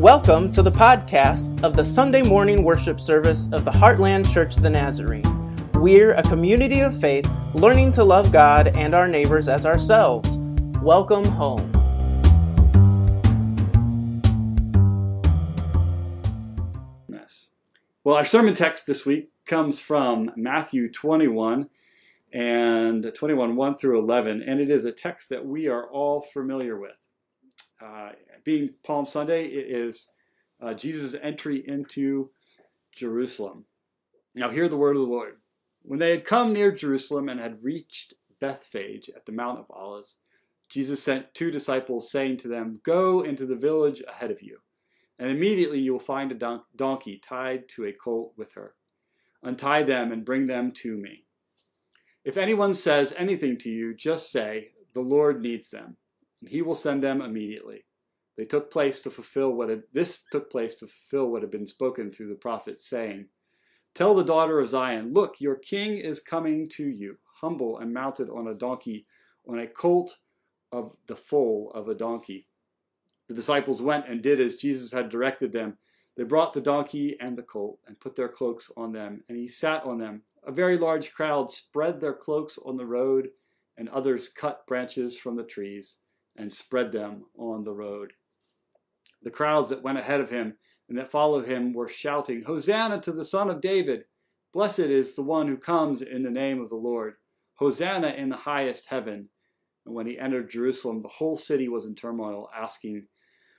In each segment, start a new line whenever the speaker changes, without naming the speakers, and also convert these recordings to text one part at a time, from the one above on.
Welcome to the podcast of the Sunday morning worship service of the Heartland Church of the Nazarene. We're a community of faith learning to love God and our neighbors as ourselves. Welcome home.
Well, our sermon text this week comes from Matthew 21 and 21 1 through 11, and it is a text that we are all familiar with. Uh, being Palm Sunday, it is uh, Jesus' entry into Jerusalem. Now, hear the word of the Lord. When they had come near Jerusalem and had reached Bethphage at the Mount of Olives, Jesus sent two disciples, saying to them, Go into the village ahead of you, and immediately you will find a don- donkey tied to a colt with her. Untie them and bring them to me. If anyone says anything to you, just say, The Lord needs them, and he will send them immediately. They took place to fulfill what had, this took place to fulfill what had been spoken through the prophets, saying, Tell the daughter of Zion, look, your king is coming to you, humble and mounted on a donkey, on a colt of the foal of a donkey. The disciples went and did as Jesus had directed them. They brought the donkey and the colt and put their cloaks on them, and he sat on them. A very large crowd spread their cloaks on the road, and others cut branches from the trees and spread them on the road. The crowds that went ahead of him and that followed him were shouting, Hosanna to the Son of David! Blessed is the one who comes in the name of the Lord. Hosanna in the highest heaven. And when he entered Jerusalem, the whole city was in turmoil, asking,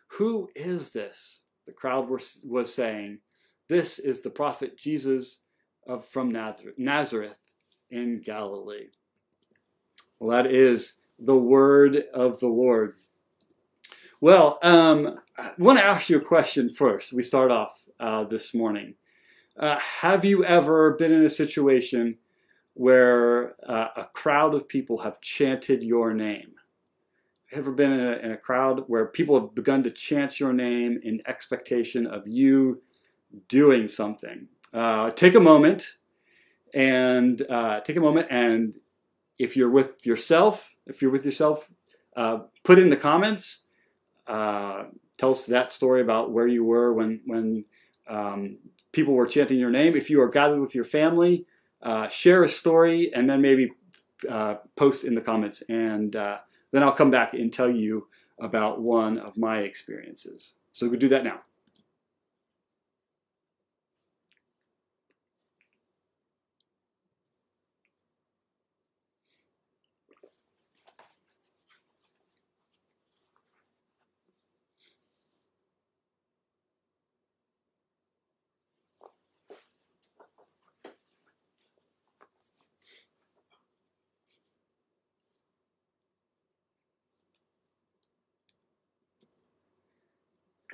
Who is this? The crowd was, was saying, This is the prophet Jesus of, from Nazareth in Galilee. Well, that is the word of the Lord. Well, um, I want to ask you a question first. We start off uh, this morning. Uh, have you ever been in a situation where uh, a crowd of people have chanted your name? Have you ever been in a, in a, crowd where people have begun to chant your name in expectation of you doing something? Uh, take a moment and uh, take a moment and if you're with yourself, if you're with yourself, uh, put in the comments uh, tell us that story about where you were when when um, people were chanting your name. If you are gathered with your family, uh, share a story and then maybe uh, post in the comments, and uh, then I'll come back and tell you about one of my experiences. So we could do that now.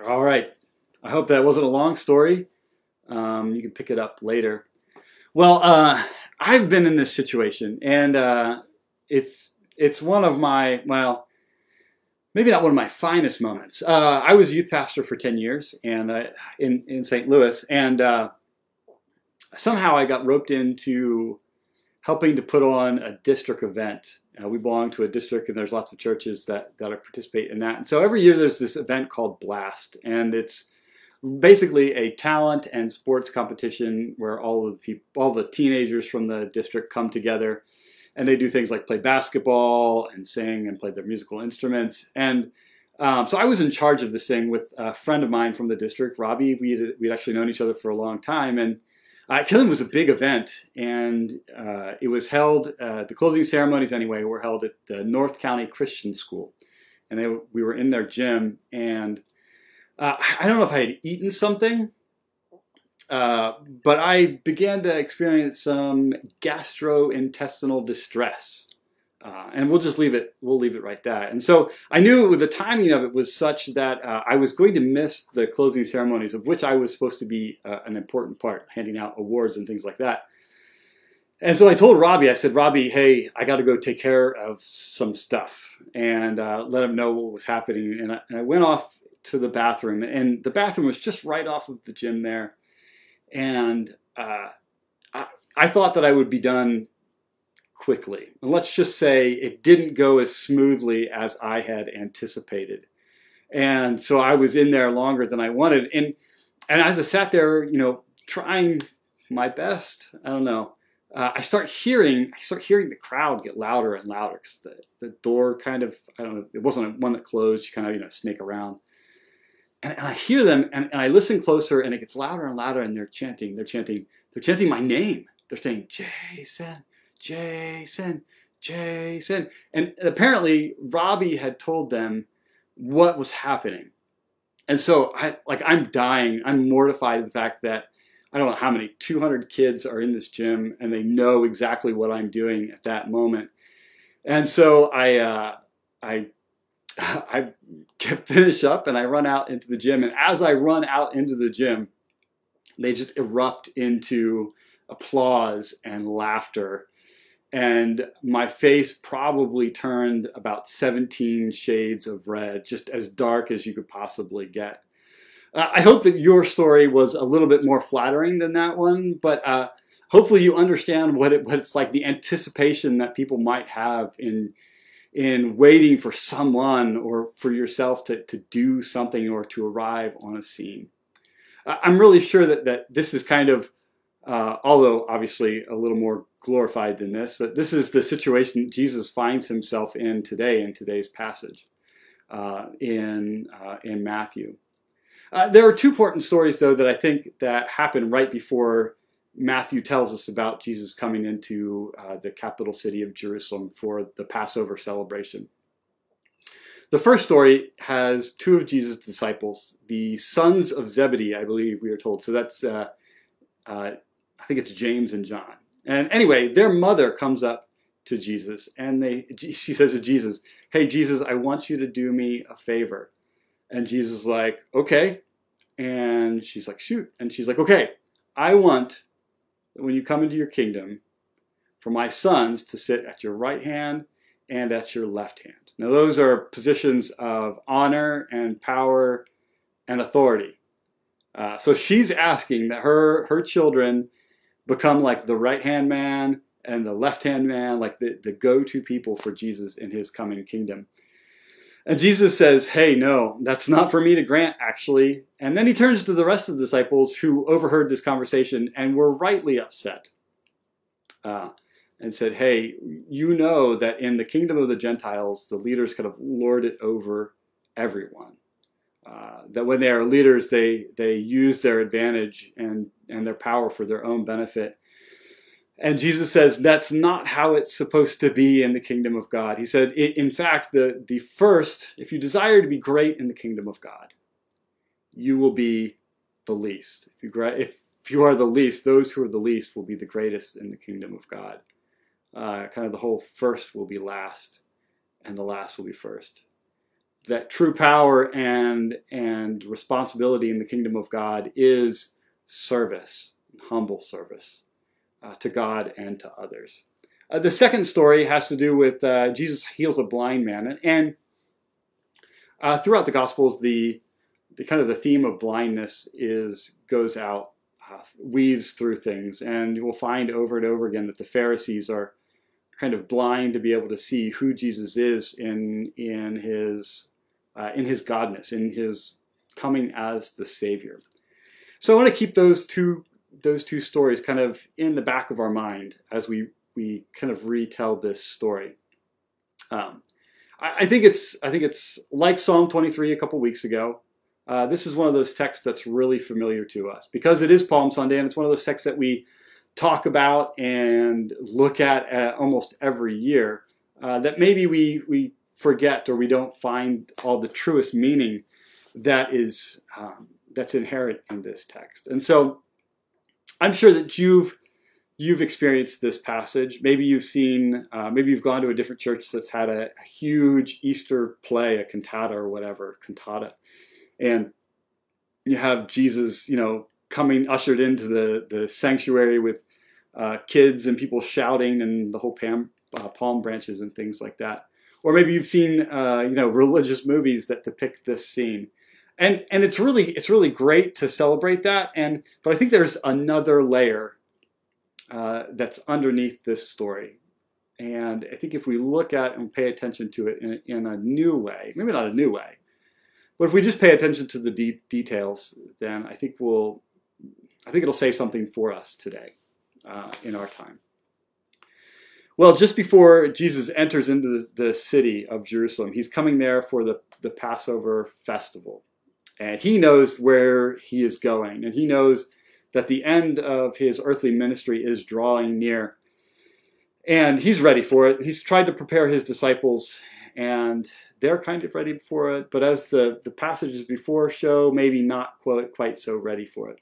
All right. I hope that wasn't a long story. Um, you can pick it up later. Well, uh, I've been in this situation, and uh, it's it's one of my well, maybe not one of my finest moments. Uh, I was youth pastor for ten years, and uh, in in St. Louis, and uh, somehow I got roped into helping to put on a district event uh, we belong to a district, and there's lots of churches that that participate in that. And so every year there's this event called Blast, and it's basically a talent and sports competition where all of the people, all the teenagers from the district come together, and they do things like play basketball and sing and play their musical instruments. And um, so I was in charge of this thing with a friend of mine from the district, Robbie. We we'd actually known each other for a long time, and uh, Killing was a big event, and uh, it was held. Uh, the closing ceremonies, anyway, were held at the North County Christian School, and they, we were in their gym. And uh, I don't know if I had eaten something, uh, but I began to experience some gastrointestinal distress. Uh, and we'll just leave it. We'll leave it right that. And so I knew the timing of it was such that uh, I was going to miss the closing ceremonies, of which I was supposed to be uh, an important part, handing out awards and things like that. And so I told Robbie, I said, Robbie, hey, I got to go take care of some stuff and uh, let him know what was happening. And I, and I went off to the bathroom, and the bathroom was just right off of the gym there. And uh, I, I thought that I would be done quickly. And let's just say it didn't go as smoothly as I had anticipated. and so I was in there longer than I wanted. And and as I sat there, you know, trying my best, I don't know. Uh, I start hearing, I start hearing the crowd get louder and louder because the, the door kind of, I don't know, it wasn't one that closed. You kind of, you know, snake around. And, and I hear them and, and I listen closer and it gets louder and louder and they're chanting, they're chanting, they're chanting my name. They're saying, Jason, Jason, Jason. And apparently Robbie had told them what was happening. And so I like I'm dying. I'm mortified at the fact that I don't know how many 200 kids are in this gym and they know exactly what I'm doing at that moment. And so I uh, I I finish up and I run out into the gym. And as I run out into the gym, they just erupt into applause and laughter. And my face probably turned about 17 shades of red, just as dark as you could possibly get. Uh, I hope that your story was a little bit more flattering than that one, but uh, hopefully you understand what, it, what it's like the anticipation that people might have in in waiting for someone or for yourself to, to do something or to arrive on a scene. I'm really sure that, that this is kind of, uh, although obviously a little more glorified than this, that this is the situation Jesus finds himself in today in today's passage uh, in, uh, in Matthew. Uh, there are two important stories, though, that I think that happen right before Matthew tells us about Jesus coming into uh, the capital city of Jerusalem for the Passover celebration. The first story has two of Jesus' disciples, the sons of Zebedee, I believe we are told. So that's, uh, uh, I think it's James and John. And anyway, their mother comes up to Jesus and they, she says to Jesus, Hey, Jesus, I want you to do me a favor. And Jesus is like, Okay. And she's like, Shoot. And she's like, Okay, I want that when you come into your kingdom, for my sons to sit at your right hand and at your left hand. Now, those are positions of honor and power and authority. Uh, so she's asking that her her children become like the right hand man and the left hand man, like the, the go to people for Jesus in his coming kingdom. And Jesus says, Hey, no, that's not for me to grant, actually. And then he turns to the rest of the disciples who overheard this conversation and were rightly upset uh, and said, Hey, you know that in the kingdom of the Gentiles, the leaders kind of lord it over everyone. Uh, that when they are leaders, they, they use their advantage and, and their power for their own benefit. And Jesus says that's not how it's supposed to be in the kingdom of God. He said, in fact, the, the first, if you desire to be great in the kingdom of God, you will be the least. If you, if you are the least, those who are the least will be the greatest in the kingdom of God. Uh, kind of the whole first will be last, and the last will be first. That true power and, and responsibility in the kingdom of God is service, humble service uh, to God and to others. Uh, the second story has to do with uh, Jesus heals a blind man, and uh, throughout the Gospels, the the kind of the theme of blindness is goes out, uh, weaves through things, and you will find over and over again that the Pharisees are kind of blind to be able to see who Jesus is in in his uh, in his godness, in his coming as the Savior. So I want to keep those two those two stories kind of in the back of our mind as we we kind of retell this story. Um, I, I, think it's I think it's like Psalm 23 a couple weeks ago. Uh, this is one of those texts that's really familiar to us because it is Palm Sunday and it's one of those texts that we talk about and look at, at almost every year. Uh, that maybe we we forget or we don't find all the truest meaning that is um, that's inherent in this text. And so I'm sure that you've you've experienced this passage. Maybe you've seen, uh, maybe you've gone to a different church that's had a, a, huge Easter play, a cantata or whatever, cantata, and you have Jesus, you know, coming ushered into the the sanctuary with uh, kids and people shouting and the whole palm, uh, palm branches and things like that. Or maybe you've seen, uh, you know, religious movies that depict this scene and and it's really it's really great to celebrate that and but i think there's another layer uh, that's underneath this story and i think if we look at and pay attention to it in, in a new way maybe not a new way But if we just pay attention to the de- details, then I think we'll, I think it'll say something for us today uh, in our time. Well, just before Jesus enters into the, the city of Jerusalem, he's coming there for the, the Passover festival. And he knows where he is going, and he knows that the end of his earthly ministry is drawing near. And he's ready for it. He's tried to prepare his disciples, and they're kind of ready for it. But as the, the passages before show, maybe not quite, quite so ready for it.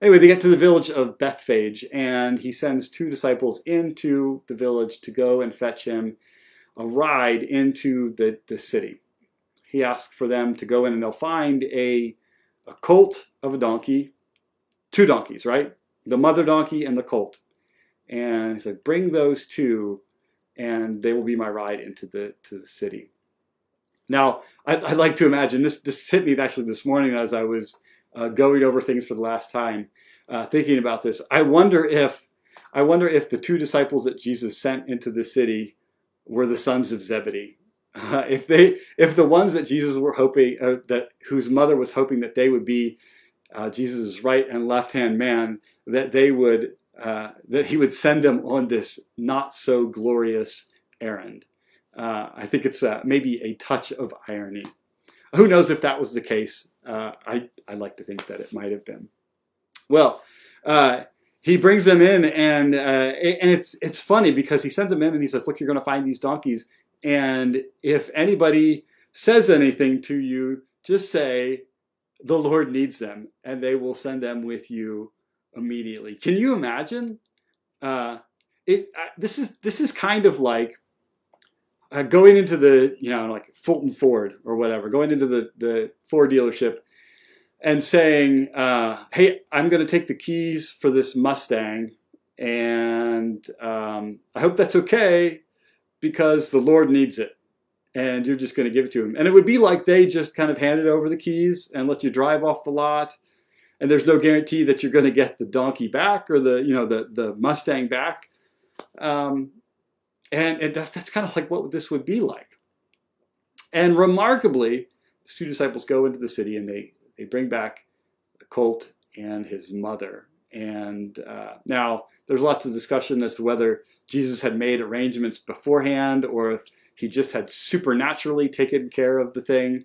Anyway, they get to the village of Bethphage, and he sends two disciples into the village to go and fetch him a ride into the, the city. He asks for them to go in, and they'll find a, a colt of a donkey, two donkeys, right? The mother donkey and the colt. And he said, Bring those two, and they will be my ride into the, to the city. Now, I'd, I'd like to imagine this, this hit me actually this morning as I was uh, going over things for the last time, uh, thinking about this. I wonder if I wonder if the two disciples that Jesus sent into the city were the sons of Zebedee. Uh, if they, if the ones that Jesus were hoping uh, that whose mother was hoping that they would be uh, Jesus' right and left hand man, that they would uh, that he would send them on this not so glorious errand. I think it's maybe a touch of irony. Who knows if that was the case? Uh, I, I like to think that it might have been. Well, uh, he brings them in, and uh, and it's it's funny because he sends them in and he says, "Look, you're going to find these donkeys, and if anybody says anything to you, just say the Lord needs them, and they will send them with you immediately." Can you imagine? Uh, it uh, this is this is kind of like uh, going into the you know like Fulton Ford or whatever, going into the the Ford dealership and saying, uh, "Hey, I'm going to take the keys for this Mustang, and um, I hope that's okay because the Lord needs it." And you're just going to give it to him. And it would be like they just kind of handed over the keys and let you drive off the lot. And there's no guarantee that you're going to get the donkey back or the you know the the Mustang back. Um, and, and that, that's kind of like what this would be like. And remarkably, the two disciples go into the city and they, they bring back the colt and his mother. And uh, now there's lots of discussion as to whether Jesus had made arrangements beforehand or if he just had supernaturally taken care of the thing.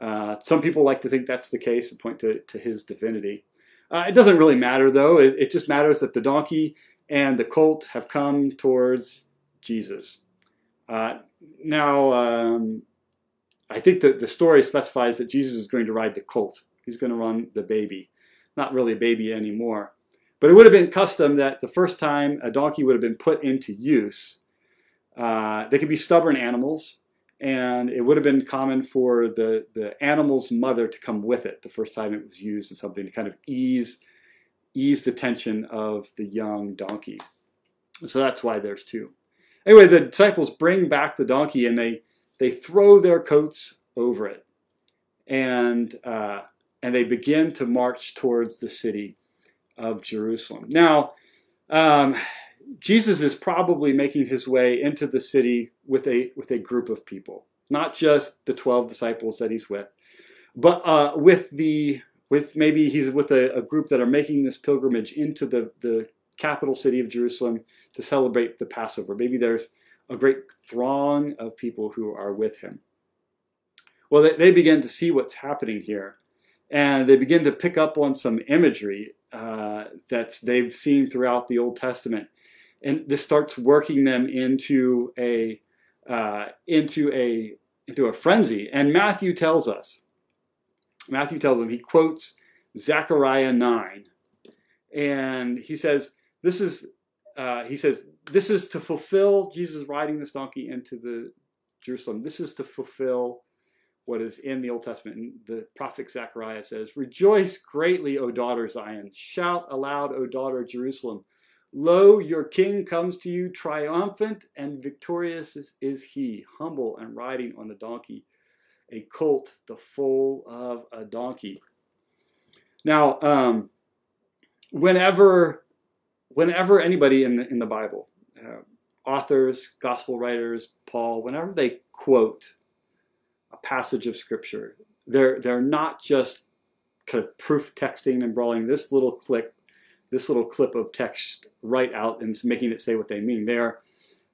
Uh, some people like to think that's the case and point to, to his divinity. Uh, it doesn't really matter though. It, it, just matters that the donkey and the colt have come towards Jesus. Uh, now, um, I think that the story specifies that Jesus is going to ride the colt. He's going to run the baby. Not really a baby anymore. But it would have been custom that the first time a donkey would have been put into use, uh, they could be stubborn animals, and it would have been common for the, the animal's mother to come with it the first time it was used in something to kind of ease, ease the tension of the young donkey. So that's why there's two. Anyway, the disciples bring back the donkey and they they throw their coats over it, and uh, and they begin to march towards the city of Jerusalem. Now, um, Jesus is probably making his way into the city with a with a group of people, not just the twelve disciples that he's with, but uh, with the with maybe he's with a, a, group that are making this pilgrimage into the the capital city of Jerusalem to celebrate the Passover. Maybe there's a great throng of people who are with him. Well, they, they begin to see what's happening here, and they begin to pick up on some imagery uh, that they've seen throughout the Old Testament, and this starts working them into a uh, into a into a frenzy. And Matthew tells us, Matthew tells them he quotes Zechariah nine, and he says, "This is uh, he says, This is to fulfill Jesus riding this donkey into the Jerusalem. This is to fulfill what is in the Old Testament. And the prophet Zechariah says, Rejoice greatly, O daughter Zion. Shout aloud, O daughter Jerusalem. Lo, your king comes to you triumphant and victorious is, is he, humble and riding on the donkey, a colt, the foal of a donkey. Now, um, whenever whenever anybody in the, in the Bible, uh, authors, gospel writers, Paul, whenever they quote a passage of scripture. They're they're not just kind of proof texting and brawling this little clip, this little clip of text right out and making it say what they mean. They are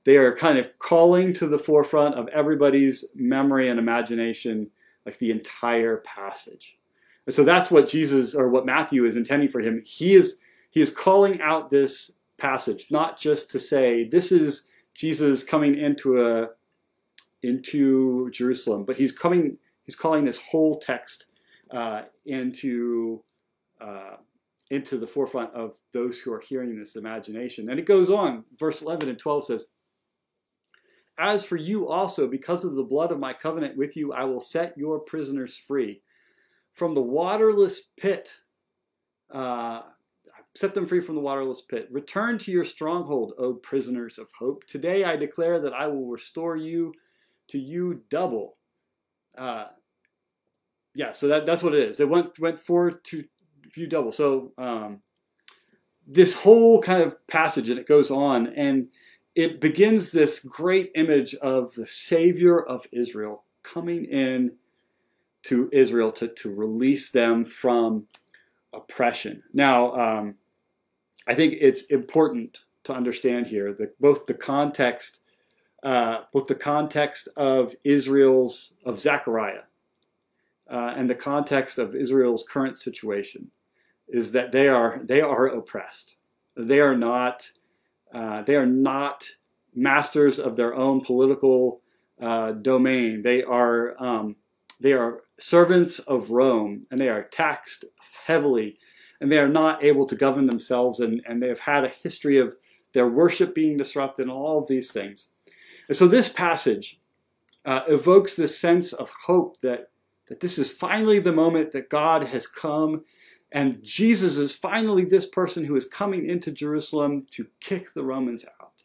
they are kind of calling to the forefront of everybody's memory and imagination, like the entire passage. And so that's what Jesus or what Matthew is intending for him. He is he is calling out this passage, not just to say this is Jesus coming into a into Jerusalem, but he's coming he's calling this whole text uh, into uh, into the forefront of those who are hearing this imagination. And it goes on, verse 11 and 12 says, As for you also, because of the blood of my covenant with you, I will set your prisoners free. From the waterless pit, uh, set them free from the waterless pit. Return to your stronghold, O prisoners of hope. Today I declare that I will restore you to you double. Uh, yeah, so that, that's what it is. They went went forth to view double. So um, this whole kind of passage, and it goes on, and it begins this great image of the Savior of Israel coming in to Israel to, to release them from oppression. Now, um, I think it's important to understand here that both the context, uh, both the context of Israel's of Zechariah, uh, and the context of Israel's current situation, is that they are they are oppressed. They are not uh, they are not masters of their own political uh, domain. They are um, they are servants of Rome, and they are taxed heavily, and they are not able to govern themselves, and, and they have had a history of their worship being disrupted, and all of these things. And so this passage uh, evokes this sense of hope that that this is finally the moment that God has come and Jesus is finally this person who is coming into Jerusalem to kick the Romans out,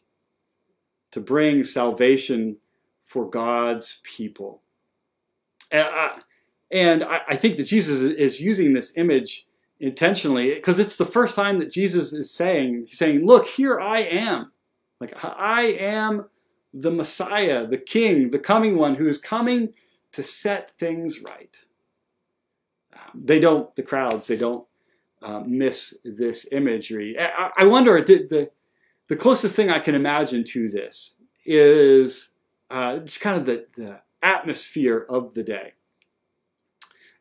to bring salvation for God's people. And I think that Jesus is using this image intentionally because it's the first time that Jesus is saying, saying, Look, here I am. Like, I am the Messiah, the King, the coming one who is coming to set things right. They don't, the crowds, they don't uh, miss this imagery. I, I wonder, the, the, the, closest thing I can imagine to this is uh, just kind of the, the atmosphere of the day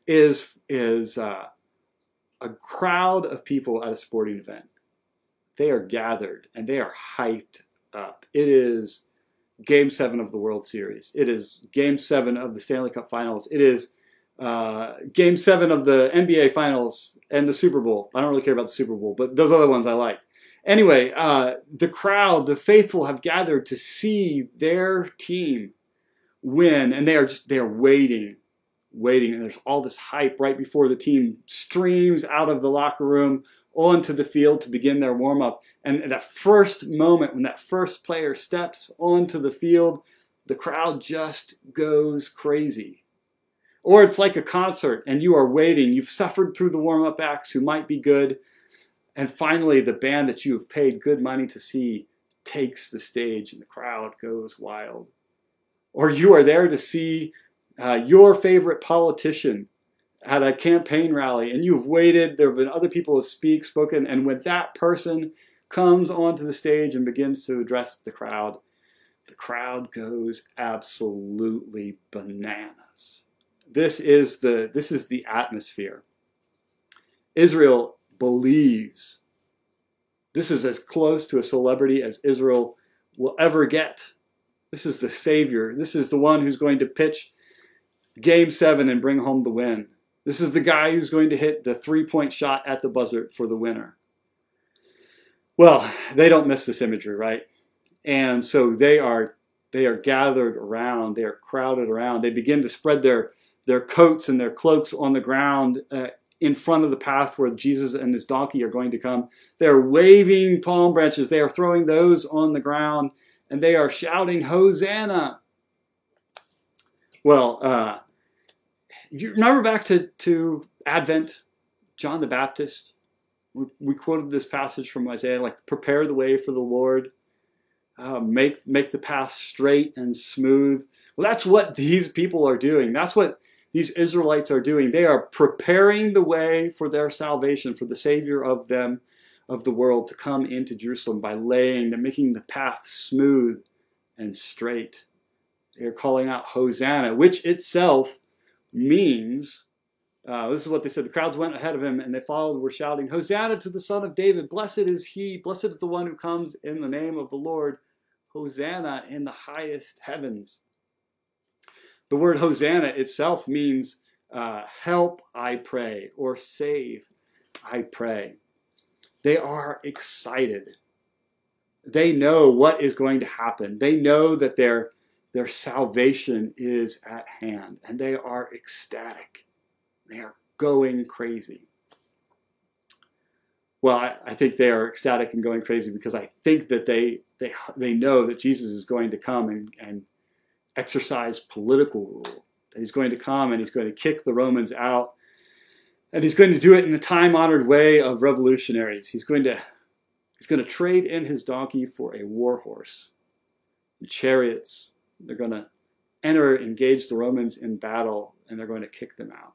is is uh, a crowd of people at a sporting event. They are gathered and they are hyped up. It is Game Seven of the World Series. It is Game Seven of the Stanley Cup Finals. It is uh, Game Seven of the NBA Finals and the Super Bowl. I don't really care about the Super Bowl, but those other ones I like. Anyway, uh, the crowd, the faithful, have gathered to see their team win, and they are just they are waiting waiting, and there's all this hype right before the team streams out of the locker room onto the field to begin their warm up. And that first moment when that first player steps onto the field, the crowd just goes crazy. Or it's like a concert and you are waiting. You've suffered through the warm up acts who might be good. And finally, the band that you have paid good money to see takes the stage and the crowd goes wild. Or you are there to see uh, your favorite politician at a campaign rally and you've waited, there have been other people who speak, spoken, and when that person comes onto the stage and begins to address the crowd, the crowd goes absolutely bananas. This is the, this is the atmosphere. Israel believes. This is as close to a celebrity as Israel will ever get. This is the Savior. This is the one who's going to pitch game seven and bring home the win. This is the guy who's going to hit the three point shot at the buzzer for the winner. Well, they don't miss this imagery, right? And so they are they are gathered around, they are crowded around. They begin to spread their their coats and their cloaks on the ground uh, in front of the path where Jesus and his donkey are going to come. They're waving palm branches. They are throwing those on the ground and they are shouting, Hosanna. Well, uh, you remember back to, to Advent, John the Baptist? We, we quoted this passage from Isaiah, like, prepare the way for the Lord, uh, make, make the path straight and smooth. Well, that's what these people are doing. That's what these Israelites are doing. They are preparing the way for their salvation, for the Savior of them, of the world, to come into Jerusalem by laying and making the path smooth and straight. They are calling out Hosanna, which itself means uh, this is what they said. The crowds went ahead of him and they followed, were shouting, Hosanna to the Son of David. Blessed is he. Blessed is the one who comes in the name of the Lord. Hosanna in the highest heavens. The word Hosanna itself means uh, help, I pray, or save, I pray. They are excited. They know what is going to happen. They know that their, their salvation is at hand, and they are ecstatic. They are going crazy. Well, I, I, think they are ecstatic and going crazy because I think that they they they know that Jesus is going to come and, and exercise political rule. That he's going to come and he's going to kick the Romans out. And he's going to do it in the time-honored way of revolutionaries. He's going to he's going to trade in his donkey for a war horse. And chariots. They're going to enter, engage the Romans in battle, and they're going to kick them out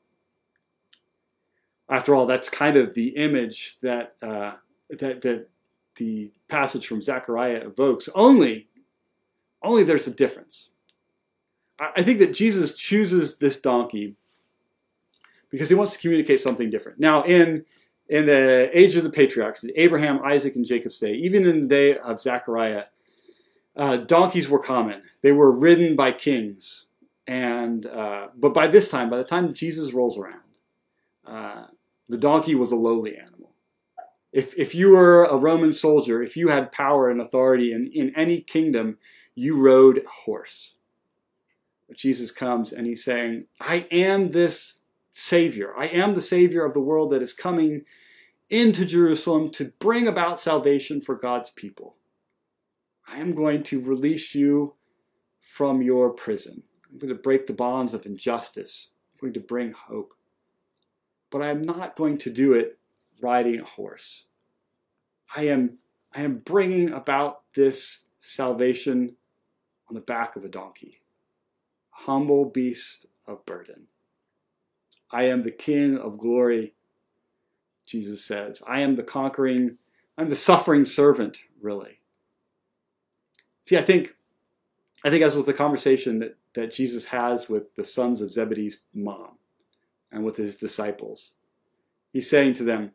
after all, that's kind of the image that uh, that that the passage from Zechariah evokes. Only, only there's a difference. I, I think that Jesus chooses this donkey because he wants to communicate something different. Now, in in the age of the patriarchs, Abraham, Isaac, and Jacob's day, even in the day of Zechariah, uh, donkeys were common. They were ridden by kings, and uh, but by this time, by the time Jesus rolls around, uh, the donkey was a lowly animal. If, if you were a Roman soldier, if you had power and authority in, in any kingdom, you rode a horse. But Jesus comes and he's saying, I am this Savior. I am the Savior of the world that is coming into Jerusalem to bring about salvation for God's people. I am going to release you from your prison. I'm going to break the bonds of injustice. I'm going to bring hope but I am not going to do it riding a horse. I am, I am bringing about this salvation on the back of a donkey, a humble beast of burden. I am the King of glory, Jesus says. I am the conquering, I'm the suffering servant, really. See, I think, I think as with the conversation that, that Jesus has with the sons of Zebedee's mom, and with his disciples. He's saying to them,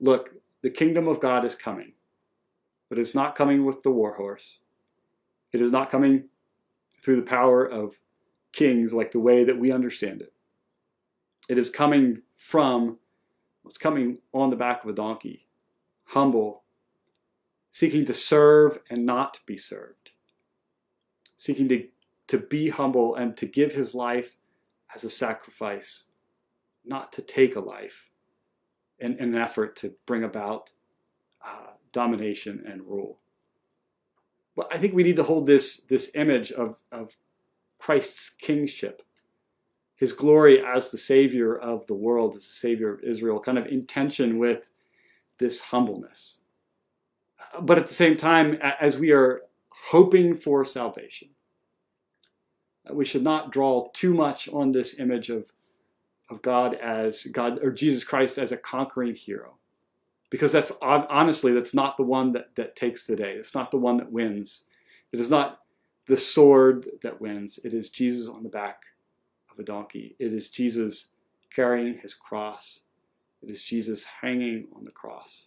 Look, the kingdom of God is coming, but it's not coming with the war horse. It is not coming through the power of kings like the way that we understand it. It is coming from what's coming on the back of a donkey, humble, seeking to serve and not be served, seeking to, to be humble and to give his life as a sacrifice, not to take a life in, in an effort to bring about uh, domination and rule. Well, I think we need to hold this, this image of, of Christ's kingship, his glory as the Savior of the world, as the Savior of Israel, kind of in tension with this humbleness. But at the same time, as we are hoping for salvation, uh, we should not draw too much on this image of, of God as God or Jesus Christ as a conquering hero. Because that's honestly, that's not the one that, that takes the day. It's not the one that wins. It is not the sword that wins. It is Jesus on the back of a donkey. It is Jesus carrying his cross. It is Jesus hanging on the cross,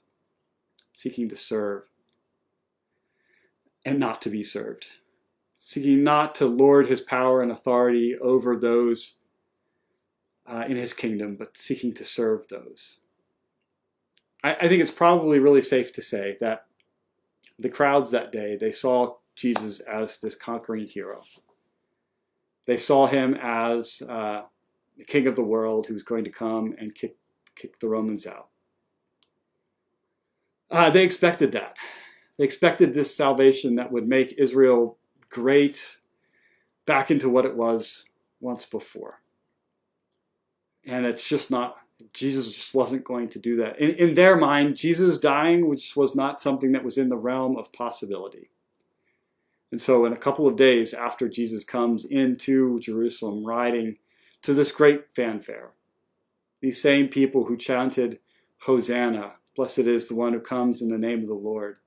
seeking to serve and not to be served seeking not to lord his power and authority over those uh, in his kingdom, but seeking to serve those. I, I think it's probably really safe to say that the crowds that day, they saw Jesus as this conquering hero. They saw him as uh, the king of the world who's going to come and kick, kick the Romans out. Uh, they expected that. They expected this salvation that would make Israel great back into what it was once before. And it's just not, Jesus just wasn't going to do that. In, in their mind, Jesus dying, which was not something that was in the realm of possibility. And so, in a couple of days after Jesus comes into Jerusalem, riding to this great fanfare, these same people who chanted, Hosanna, blessed is the one who comes in the name of the Lord,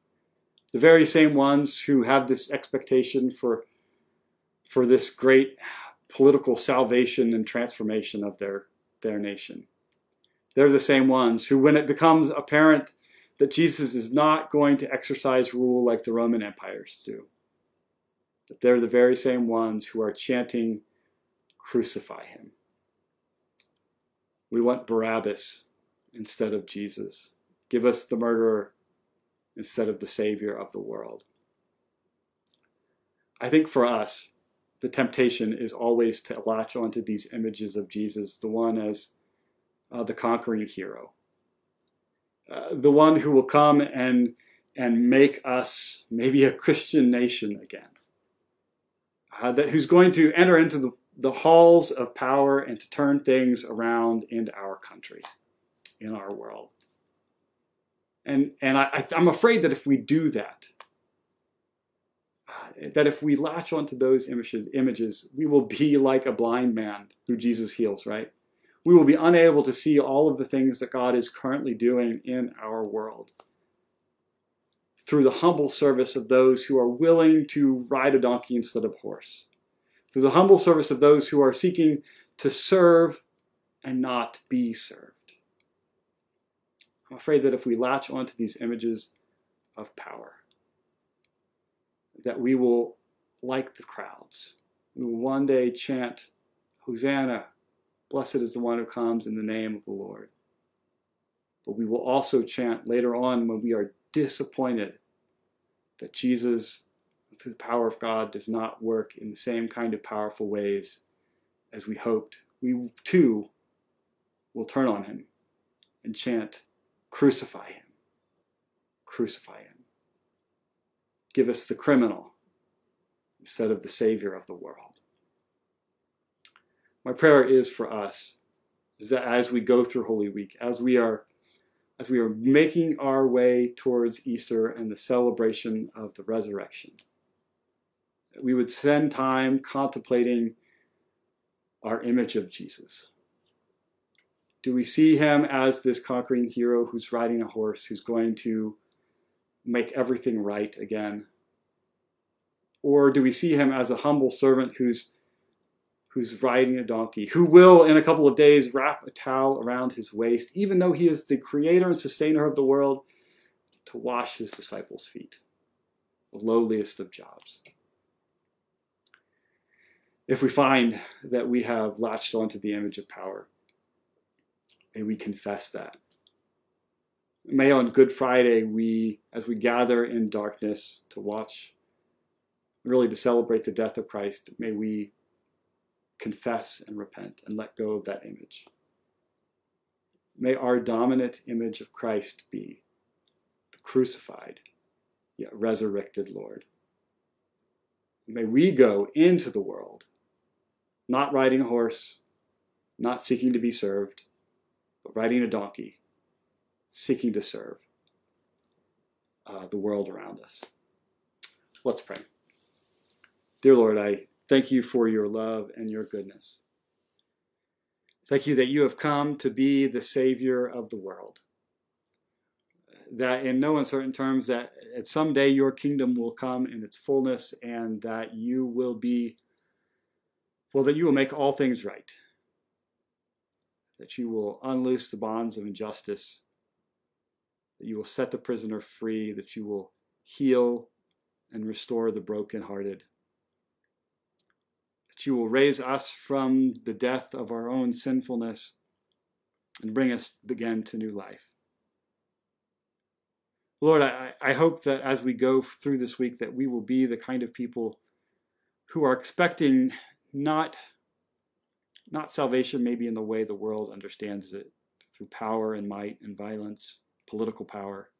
the very same ones who have this expectation for, for this great political salvation and transformation of their, their nation. They're the same ones who, when it becomes apparent that Jesus is not going to exercise rule like the Roman empires do, that they're the very same ones who are chanting, Crucify him. We want Barabbas instead of Jesus. Give us the murderer instead of the Savior of the world. I think for us, the temptation is always to latch onto these images of Jesus, the one as uh, the conquering hero, uh, the one who will come and and make us maybe a Christian nation again, uh, that who's going to enter into the, the halls of power and to turn things around in our country, in our world. And and I, I'm afraid that if we do that, uh, that if we latch onto those images, images, we will be like a blind man who Jesus heals, right? we will be unable to see all of the things that God is currently doing in our world. Through the humble service of those who are willing to ride a donkey instead of a horse. Through the humble service of those who are seeking to serve and not be served. I'm afraid that if we latch onto these images of power, that we will, like the crowds, we will one day chant, Hosanna, Blessed is the one who comes in the name of the Lord. But we will also chant later on when we are disappointed that Jesus, through the power of God, does not work in the same kind of powerful ways as we hoped. We too will turn on him and chant, Crucify him! Crucify him! Give us the criminal instead of the Savior of the world my prayer is for us is that as we go through Holy Week, as we are as we are making our way towards Easter and the celebration of the resurrection, we would spend time contemplating our image of Jesus. Do we see him as this conquering hero who's riding a horse, who's going to make everything right again? Or do we see him as a humble servant who's who's riding a donkey, who will, in a couple of days, wrap a towel around his waist, even though he is the creator and sustainer of the world, to wash his disciples' feet. The lowliest of jobs. If we find that we have latched onto the image of power, may we confess that. May on Good Friday, we, as we gather in darkness to watch, really to celebrate the death of Christ, may we confess and repent and let go of that image. May our dominant image of Christ be the crucified, yet resurrected Lord. May we go into the world, not riding a horse, not seeking to be served, but riding a donkey, seeking to serve uh, the world around us. Let's pray. Dear Lord, I Thank you for your love and your goodness. Thank you that you have come to be the Savior of the world. That in no uncertain terms, that at some day your kingdom will come in its fullness and that you will be, well, that you will make all things right. That you will unloose the bonds of injustice. That you will set the prisoner free. That you will heal and restore the brokenhearted that you will raise us from the death of our own sinfulness and bring us again to new life. Lord, I, I hope that as we go through this week that we will be the kind of people who are expecting not, not salvation maybe in the way the world understands it, through power and might and violence, political power,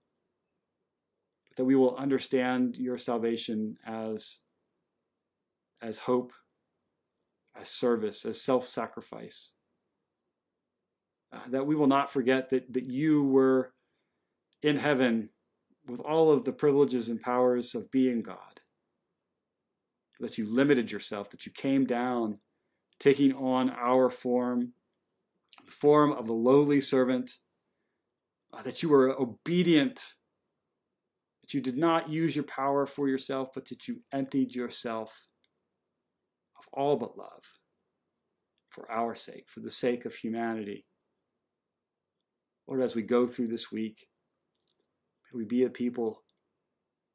but that we will understand your salvation as, as hope as service, as self sacrifice. Uh, that we will not forget that, that you were in heaven with all of the privileges and powers of being God. that you limited yourself, that you came down, taking on our form, the form of a lowly servant, uh, that you were obedient, that you did not use your power for yourself, but that you emptied yourself of all but love for our sake, for the sake of humanity. Lord, as we go through this week, may we be a people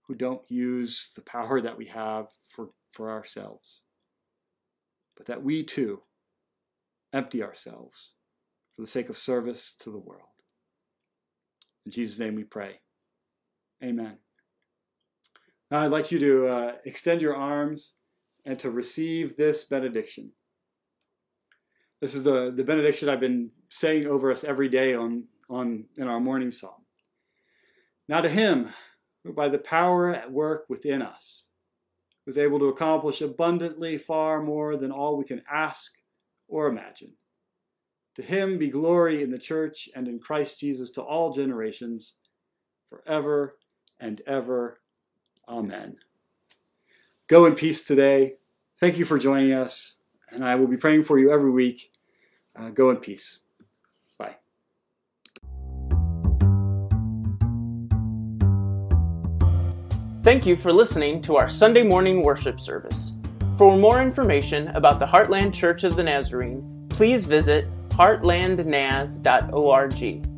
who don't use the power that we have for, for ourselves, but that we too empty ourselves for the sake of service to the world. In Jesus' name we pray. Amen. Now I'd like you to uh, extend your arms and to receive this benediction. This is the, the benediction I've been saying over us every day on, on in our morning psalm. Now to him who by the power at work within us was able to accomplish abundantly far more than all we can ask or imagine. To him be glory in the church and in Christ Jesus to all generations, forever and ever. Amen. Go in peace today. Thank you for joining us, and I will be praying for you every week. Uh, go in peace.
Thank you for listening to our Sunday morning worship service. For more information about the Heartland Church of the Nazarene, please visit heartlandnaz.org.